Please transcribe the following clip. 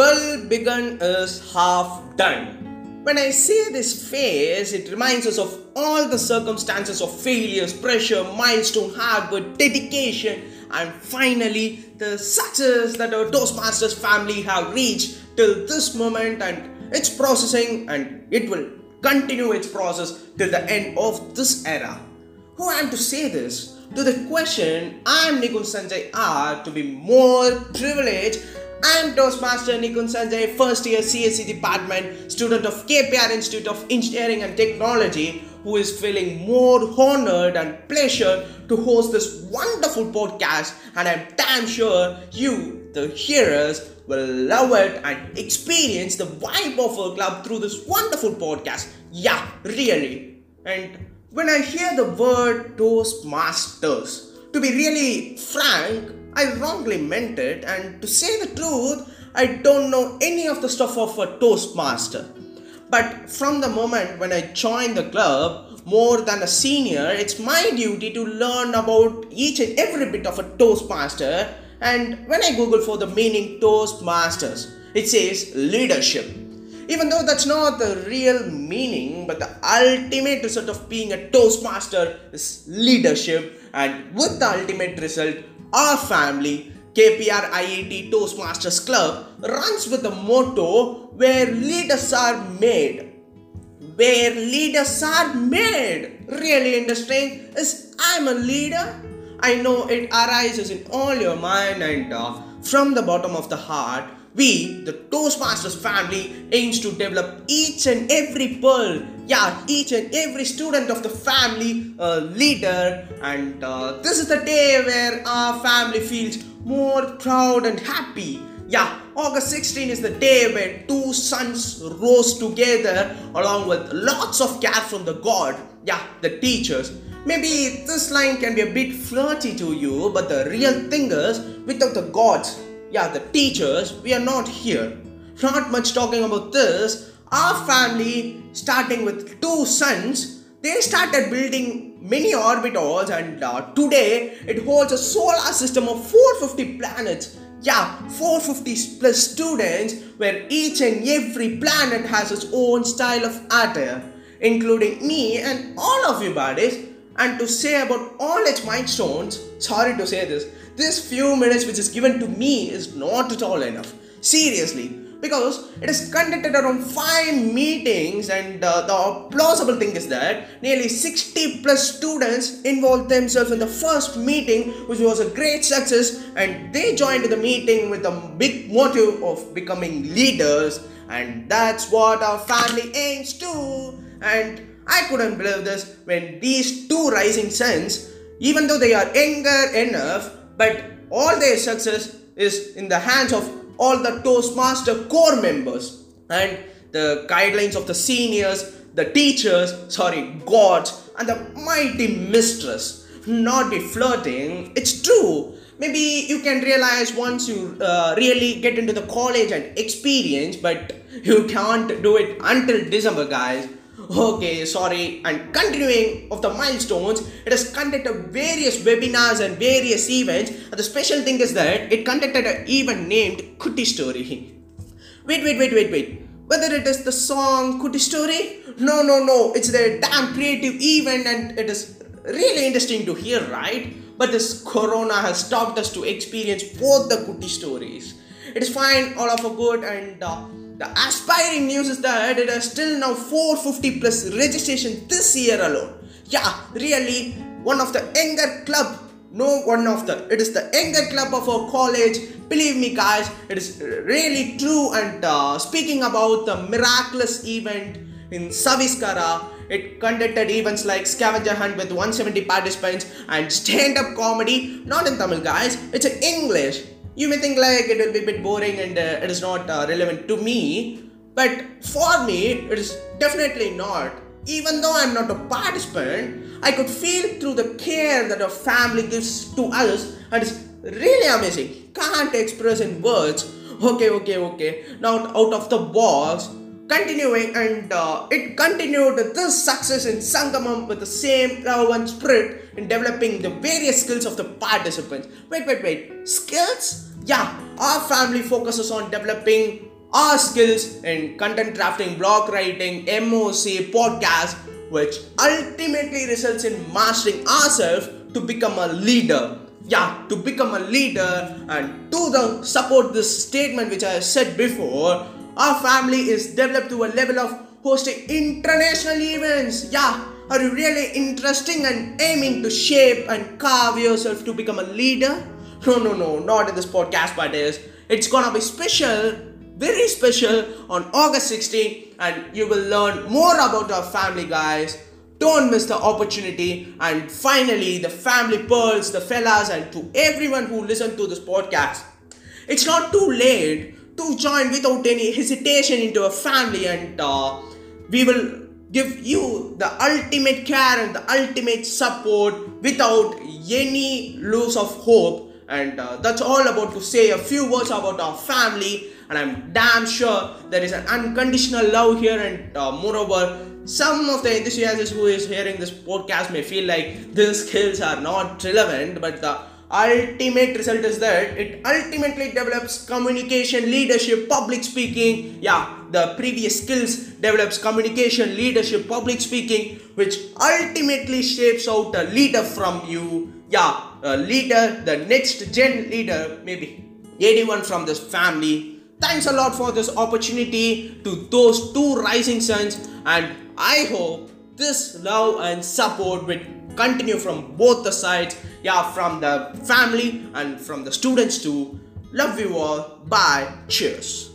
well begun is half done. When I see this phase, it reminds us of all the circumstances of failures, pressure, milestone, hard work, dedication, and finally the success that our Toastmasters family have reached till this moment and its processing and it will continue its process till the end of this era. Who am to say this? To the question, I am Nikun Sanjay R to be more privileged I am Toastmaster Nikun Sanjay, first year CSE department, student of KPR Institute of Engineering and Technology, who is feeling more honored and pleasure to host this wonderful podcast. And I'm damn sure you, the hearers, will love it and experience the vibe of our club through this wonderful podcast. Yeah, really. And when I hear the word Toastmasters, to be really frank, I wrongly meant it, and to say the truth, I don't know any of the stuff of a Toastmaster. But from the moment when I joined the club, more than a senior, it's my duty to learn about each and every bit of a Toastmaster. And when I Google for the meaning Toastmasters, it says leadership. Even though that's not the real meaning, but the ultimate result of being a Toastmaster is leadership, and with the ultimate result, our family, KPR IIT Toastmasters Club, runs with the motto where leaders are made. Where leaders are made. Really interesting is I'm a leader. I know it arises in all your mind and uh, from the bottom of the heart we, the Toastmasters family, aims to develop each and every pearl, yeah, each and every student of the family leader. And uh, this is the day where our family feels more proud and happy. Yeah, August 16 is the day when two suns rose together along with lots of care from the God, yeah, the teachers. Maybe this line can be a bit flirty to you, but the real thing is, without the gods, yeah, the teachers, we are not here. Not much talking about this. Our family, starting with two sons, they started building many orbitals, and uh, today it holds a solar system of 450 planets. Yeah, 450 plus students, where each and every planet has its own style of attire, including me and all of you buddies. And to say about all its milestones, sorry to say this, this few minutes which is given to me is not at all enough. Seriously. Because it is conducted around 5 meetings, and uh, the plausible thing is that nearly 60 plus students involved themselves in the first meeting, which was a great success, and they joined the meeting with a big motive of becoming leaders, and that's what our family aims to. And I couldn't believe this when these two rising sons even though they are younger enough, but all their success is in the hands of all the Toastmaster core members and the guidelines of the seniors, the teachers, sorry, gods, and the mighty mistress. Not be flirting, it's true. Maybe you can realize once you uh, really get into the college and experience, but you can't do it until December, guys. Okay, sorry. And continuing of the milestones, it has conducted various webinars and various events. And the special thing is that it conducted an event named Kutti Story. Wait, wait, wait, wait, wait. Whether it is the song Kutti Story? No, no, no. It's the damn creative event and it is really interesting to hear, right? But this corona has stopped us to experience both the Kutti stories. It is fine, all of a good, and uh, the aspiring news is that it is still now 450 plus registration this year alone. Yeah, really, one of the younger club. No, one of the. It is the younger club of our college. Believe me, guys, it is really true. And uh, speaking about the miraculous event in Saviskara, it conducted events like scavenger hunt with 170 participants and stand-up comedy. Not in Tamil, guys. It's in English you may think like it will be a bit boring and uh, it is not uh, relevant to me but for me it is definitely not. Even though i'm not a participant i could feel through the care that a family gives to us and it's really amazing. Can't express in words. Okay okay okay. Now out of the box continuing and uh, it continued this success in Sangamam with the same love and spirit in developing the various skills of the participants. Wait, wait, wait. Skills? Yeah, our family focuses on developing our skills in content drafting, blog writing, MOC, podcast, which ultimately results in mastering ourselves to become a leader. Yeah, to become a leader and to the support this statement which I said before, our family is developed to a level of hosting international events. Yeah, are you really interesting and aiming to shape and carve yourself to become a leader? No, no, no, not in this podcast, but is it's gonna be special, very special on August 16, and you will learn more about our family, guys. Don't miss the opportunity. And finally, the family pearls, the fellas, and to everyone who listened to this podcast, it's not too late to join without any hesitation into a family, and uh, we will give you the ultimate care and the ultimate support without any loss of hope. And uh, that's all about to say a few words about our family. And i'm damn sure there is an unconditional love here. And uh, moreover some of the enthusiasts who is hearing this podcast may feel like these skills are not relevant but the ultimate result is that it ultimately develops communication leadership public speaking. Yeah the previous skills develops communication leadership public speaking which ultimately shapes out a leader from you. Yeah a leader the next gen leader maybe anyone from this family. Thanks a lot for this opportunity to those two rising suns and i hope this love and support will continue from both the sides yeah from the family and from the students too love you all. Bye. Cheers